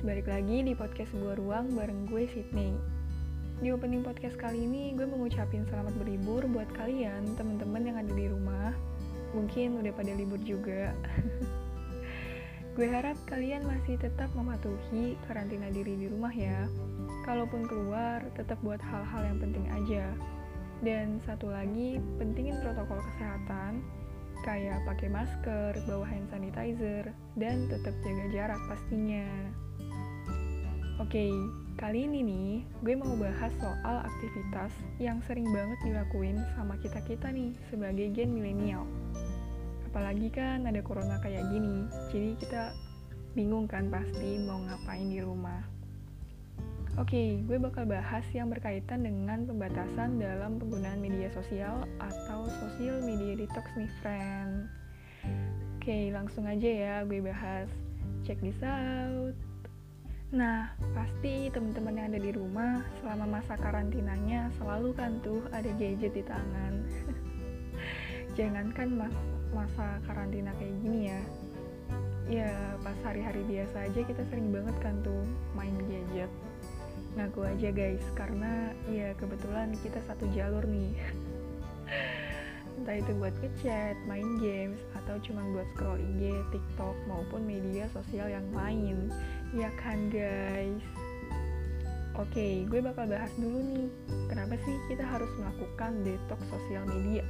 balik lagi di podcast sebuah ruang bareng gue Sydney. Di opening podcast kali ini gue mengucapin selamat berlibur buat kalian, teman-teman yang ada di rumah. Mungkin udah pada libur juga. gue harap kalian masih tetap mematuhi karantina diri di rumah ya. Kalaupun keluar, tetap buat hal-hal yang penting aja. Dan satu lagi, pentingin protokol kesehatan, kayak pakai masker, bawa hand sanitizer, dan tetap jaga jarak pastinya. Oke, kali ini nih gue mau bahas soal aktivitas yang sering banget dilakuin sama kita-kita nih sebagai gen milenial. Apalagi kan ada corona kayak gini, jadi kita bingung kan pasti mau ngapain di rumah. Oke, gue bakal bahas yang berkaitan dengan pembatasan dalam penggunaan media sosial atau social media detox nih, friend. Oke, langsung aja ya gue bahas. Check this out. Nah, pasti teman-teman yang ada di rumah selama masa karantinanya selalu kan tuh ada gadget di tangan. Jangankan mas masa karantina kayak gini ya. Ya, pas hari-hari biasa aja kita sering banget kan tuh main gadget ngaku aja guys karena ya kebetulan kita satu jalur nih entah itu buat ngechat, main games, atau cuma buat scroll IG, TikTok, maupun media sosial yang lain ya kan guys Oke, gue bakal bahas dulu nih, kenapa sih kita harus melakukan detox sosial media?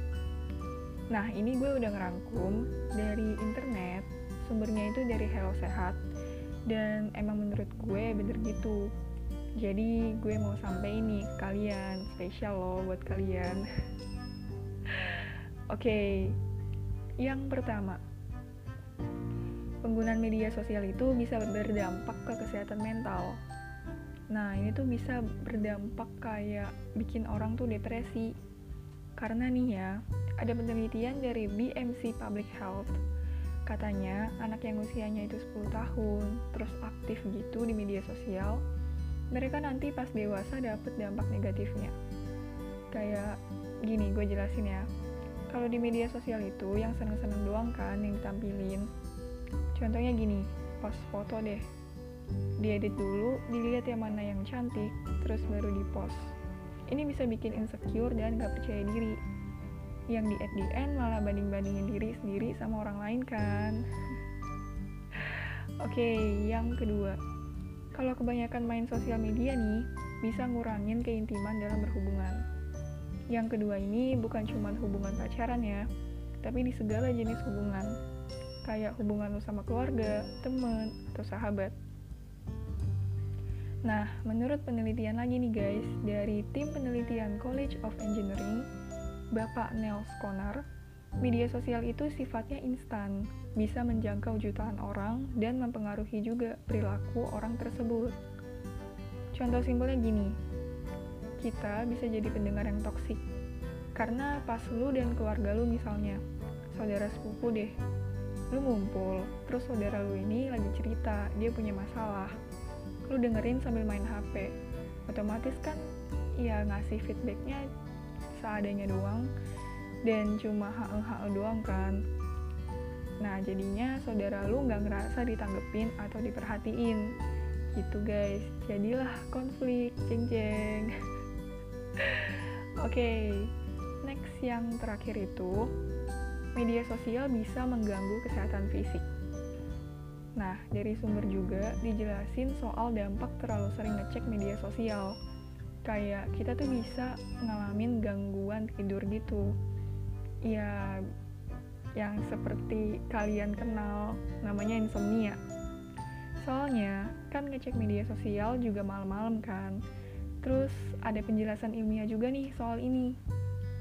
Nah, ini gue udah ngerangkum dari internet, sumbernya itu dari Hello Sehat, dan emang menurut gue bener gitu, jadi gue mau sampai ini kalian, spesial loh buat kalian. Oke, okay, yang pertama, penggunaan media sosial itu bisa berdampak ke kesehatan mental. Nah, ini tuh bisa berdampak kayak bikin orang tuh depresi. Karena nih ya, ada penelitian dari BMC Public Health Katanya, anak yang usianya itu 10 tahun, terus aktif gitu di media sosial, mereka nanti pas dewasa dapet dampak negatifnya. Kayak gini, gue jelasin ya. Kalau di media sosial itu yang seneng-seneng doang kan yang ditampilin. Contohnya gini, post foto deh. Diedit dulu, dilihat yang mana yang cantik, terus baru dipost. Ini bisa bikin insecure dan gak percaya diri. Yang di at malah banding-bandingin diri sendiri sama orang lain kan. Oke, okay, yang kedua, kalau kebanyakan main sosial media nih, bisa ngurangin keintiman dalam berhubungan. Yang kedua ini bukan cuma hubungan pacaran ya, tapi di segala jenis hubungan. Kayak hubungan lu sama keluarga, temen, atau sahabat. Nah, menurut penelitian lagi nih guys, dari tim penelitian College of Engineering, Bapak Nels Konar, media sosial itu sifatnya instan, bisa menjangkau jutaan orang dan mempengaruhi juga perilaku orang tersebut. Contoh simpelnya gini, kita bisa jadi pendengar yang toksik. Karena pas lu dan keluarga lu misalnya, saudara sepupu deh, lu ngumpul, terus saudara lu ini lagi cerita, dia punya masalah. Lu dengerin sambil main HP. Otomatis kan ya ngasih feedbacknya seadanya doang, dan cuma hae-hae doang kan Nah, jadinya saudara lu nggak ngerasa ditanggepin atau diperhatiin. Gitu guys, jadilah konflik, jeng-jeng. Oke, okay, next yang terakhir itu, media sosial bisa mengganggu kesehatan fisik. Nah, dari sumber juga dijelasin soal dampak terlalu sering ngecek media sosial. Kayak kita tuh bisa ngalamin gangguan tidur gitu. Ya, yang seperti kalian kenal namanya insomnia. Soalnya kan ngecek media sosial juga malam-malam kan. Terus ada penjelasan ilmiah juga nih soal ini.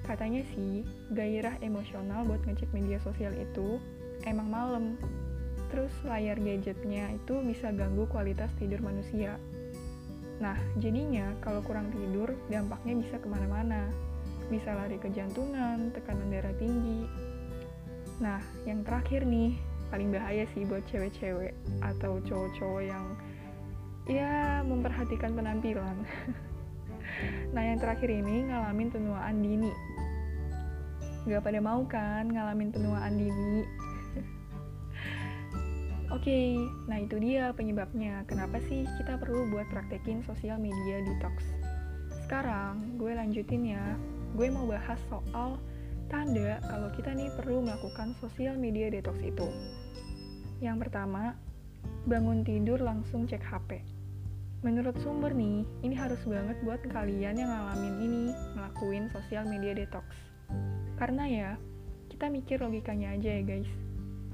Katanya sih, gairah emosional buat ngecek media sosial itu emang malam. Terus layar gadgetnya itu bisa ganggu kualitas tidur manusia. Nah, jadinya kalau kurang tidur, dampaknya bisa ke mana-mana. Bisa lari ke jantungan, tekanan darah tinggi, Nah, yang terakhir nih, paling bahaya sih buat cewek-cewek atau cowok-cowok yang ya memperhatikan penampilan. nah, yang terakhir ini ngalamin penuaan dini. Gak pada mau kan ngalamin penuaan dini? Oke, nah itu dia penyebabnya. Kenapa sih kita perlu buat praktekin sosial media detox? Sekarang gue lanjutin ya. Gue mau bahas soal tanda kalau kita nih perlu melakukan sosial media detox itu. Yang pertama, bangun tidur langsung cek HP. Menurut sumber nih, ini harus banget buat kalian yang ngalamin ini, ngelakuin sosial media detox. Karena ya, kita mikir logikanya aja ya guys.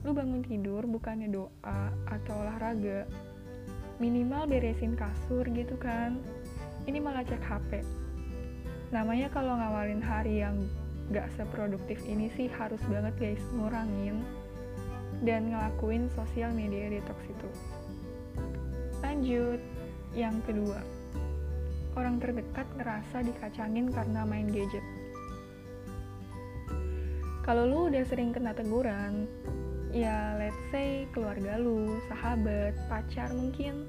Lu bangun tidur bukannya doa atau olahraga minimal beresin kasur gitu kan. Ini malah cek HP namanya kalau ngawalin hari yang gak seproduktif ini sih harus banget guys ngurangin dan ngelakuin sosial media detox itu. Lanjut yang kedua. Orang terdekat ngerasa dikacangin karena main gadget kalau lu udah sering kena teguran ya let's say keluarga lu, sahabat, pacar mungkin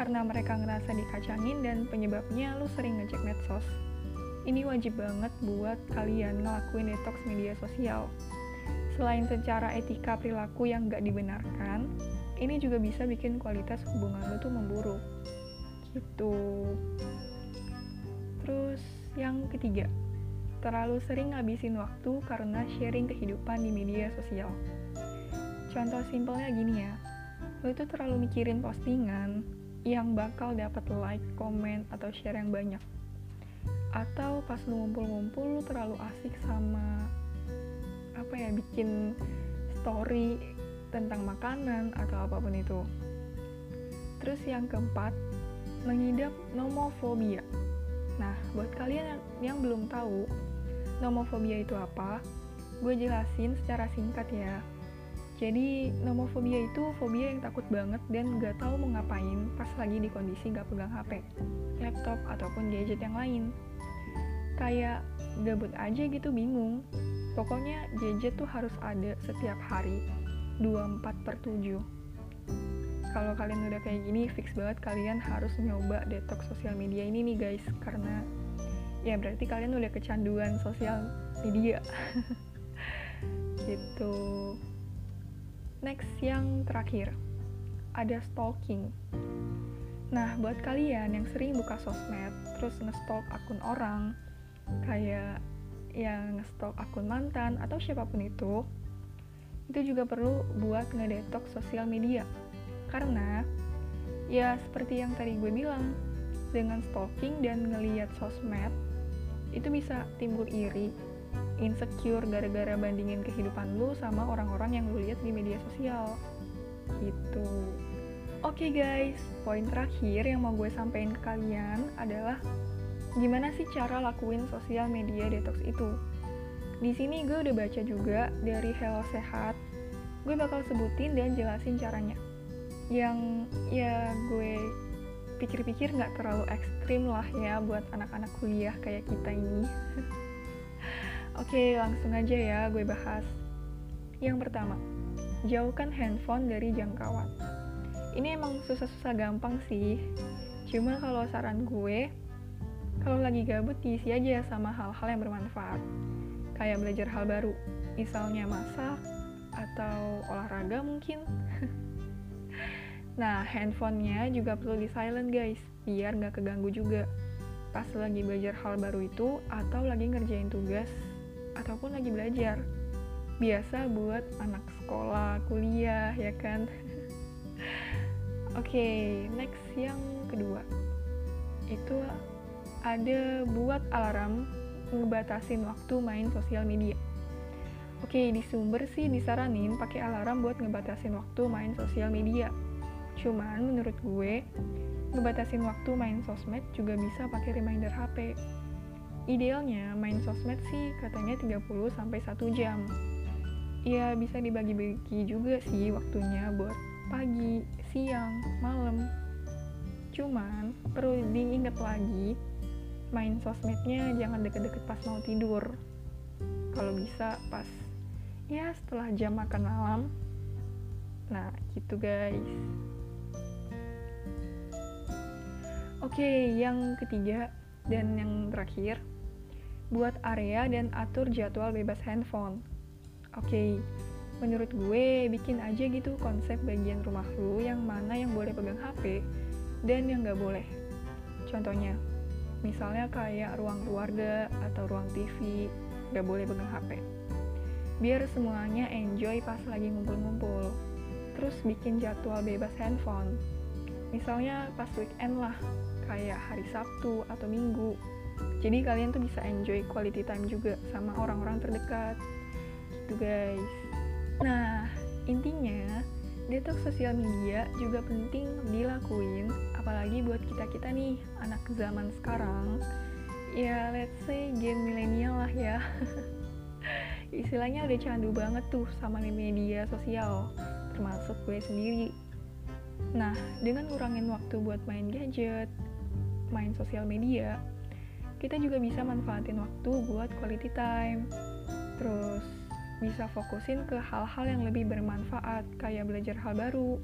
karena mereka ngerasa dikacangin dan penyebabnya lu sering ngecek medsos. Ini wajib banget buat kalian ngelakuin detox media sosial. Selain secara etika perilaku yang gak dibenarkan, ini juga bisa bikin kualitas hubungan lu tuh memburuk. Gitu. Terus yang ketiga, terlalu sering ngabisin waktu karena sharing kehidupan di media sosial. Contoh simpelnya gini ya, lo itu terlalu mikirin postingan yang bakal dapat like, komen, atau share yang banyak. Atau pas lo ngumpul-ngumpul lo terlalu asik sama apa ya bikin story tentang makanan atau apa pun itu. Terus yang keempat, mengidap nomofobia. Nah, buat kalian yang, yang belum tahu nomofobia itu apa, gue jelasin secara singkat ya. Jadi nomofobia itu fobia yang takut banget dan gak tahu mau ngapain pas lagi di kondisi gak pegang HP, laptop, ataupun gadget yang lain. Kayak gabut aja gitu bingung. Pokoknya gadget tuh harus ada setiap hari, 24 per 7. Kalau kalian udah kayak gini, fix banget kalian harus nyoba detox sosial media ini nih guys, karena ya berarti kalian udah kecanduan sosial media. gitu. Next yang terakhir, ada stalking. Nah, buat kalian yang sering buka sosmed, terus nge-stalk akun orang, kayak yang nge-stalk akun mantan atau siapa pun itu, itu juga perlu buat ngedetox sosial media. Karena, ya seperti yang tadi gue bilang, dengan stalking dan ngeliat sosmed, itu bisa timbul iri, insecure gara-gara bandingin kehidupan lu sama orang-orang yang lu lihat di media sosial. Gitu. Oke okay guys. Poin terakhir yang mau gue sampaikan ke kalian adalah gimana sih cara lakuin sosial media detox itu? Di sini gue udah baca juga dari Hello Sehat. Gue bakal sebutin dan jelasin caranya. Yang ya gue pikir-pikir nggak terlalu ekstrim lah ya buat anak-anak kuliah kayak kita ini Oke, langsung aja ya gue bahas. Yang pertama, jauhkan handphone dari jangkauan. Ini emang susah-susah gampang sih. Cuma kalau saran gue, kalau lagi gabut diisi aja sama hal-hal yang bermanfaat. Kayak belajar hal baru, misalnya masak atau olahraga mungkin. nah, handphonenya juga perlu di silent guys, biar nggak keganggu juga. Pas lagi belajar hal baru itu atau lagi ngerjain tugas ataupun lagi belajar. Biasa buat anak sekolah, kuliah, ya kan? Oke, okay, next yang kedua. Itu ada buat alarm ngebatasin waktu main sosial media. Oke, okay, di sumber sih disaranin pakai alarm buat ngebatasin waktu main sosial media. Cuman menurut gue, ngebatasin waktu main sosmed juga bisa pakai reminder HP. Idealnya main sosmed sih katanya 30 sampai 1 jam. Ya bisa dibagi-bagi juga sih waktunya buat pagi, siang, malam. Cuman perlu diingat lagi main sosmednya jangan deket-deket pas mau tidur. Kalau bisa pas ya setelah jam makan malam. Nah, gitu guys. Oke, yang ketiga dan yang terakhir, buat area dan atur jadwal bebas handphone. Oke, okay. menurut gue bikin aja gitu konsep bagian rumah lu yang mana yang boleh pegang HP dan yang nggak boleh. Contohnya, misalnya kayak ruang keluarga atau ruang TV, nggak boleh pegang HP. Biar semuanya enjoy pas lagi ngumpul-ngumpul. Terus bikin jadwal bebas handphone. Misalnya pas weekend lah, kayak hari Sabtu atau Minggu. Jadi kalian tuh bisa enjoy quality time juga sama orang-orang terdekat. Gitu guys. Nah, intinya detox sosial media juga penting dilakuin apalagi buat kita-kita nih anak zaman sekarang. Ya, let's say gen milenial lah ya. Istilahnya udah candu banget tuh sama media sosial, termasuk gue sendiri. Nah, dengan ngurangin waktu buat main gadget, main sosial media, kita juga bisa manfaatin waktu buat quality time. Terus bisa fokusin ke hal-hal yang lebih bermanfaat, kayak belajar hal baru.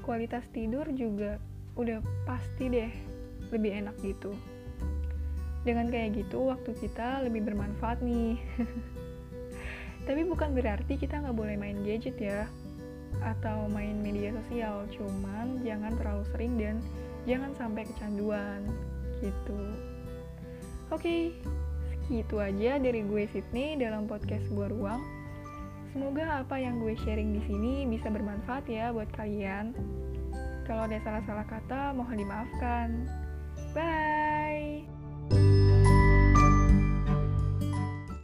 Kualitas tidur juga udah pasti deh lebih enak gitu. Dengan kayak gitu, waktu kita lebih bermanfaat nih. Tapi bukan berarti kita nggak boleh main gadget ya, atau main media sosial, cuman jangan terlalu sering dan jangan sampai kecanduan gitu. Oke, okay, Gitu aja dari gue Sydney dalam podcast Gua Ruang. Semoga apa yang gue sharing di sini bisa bermanfaat ya buat kalian. Kalau ada salah-salah kata, mohon dimaafkan. Bye!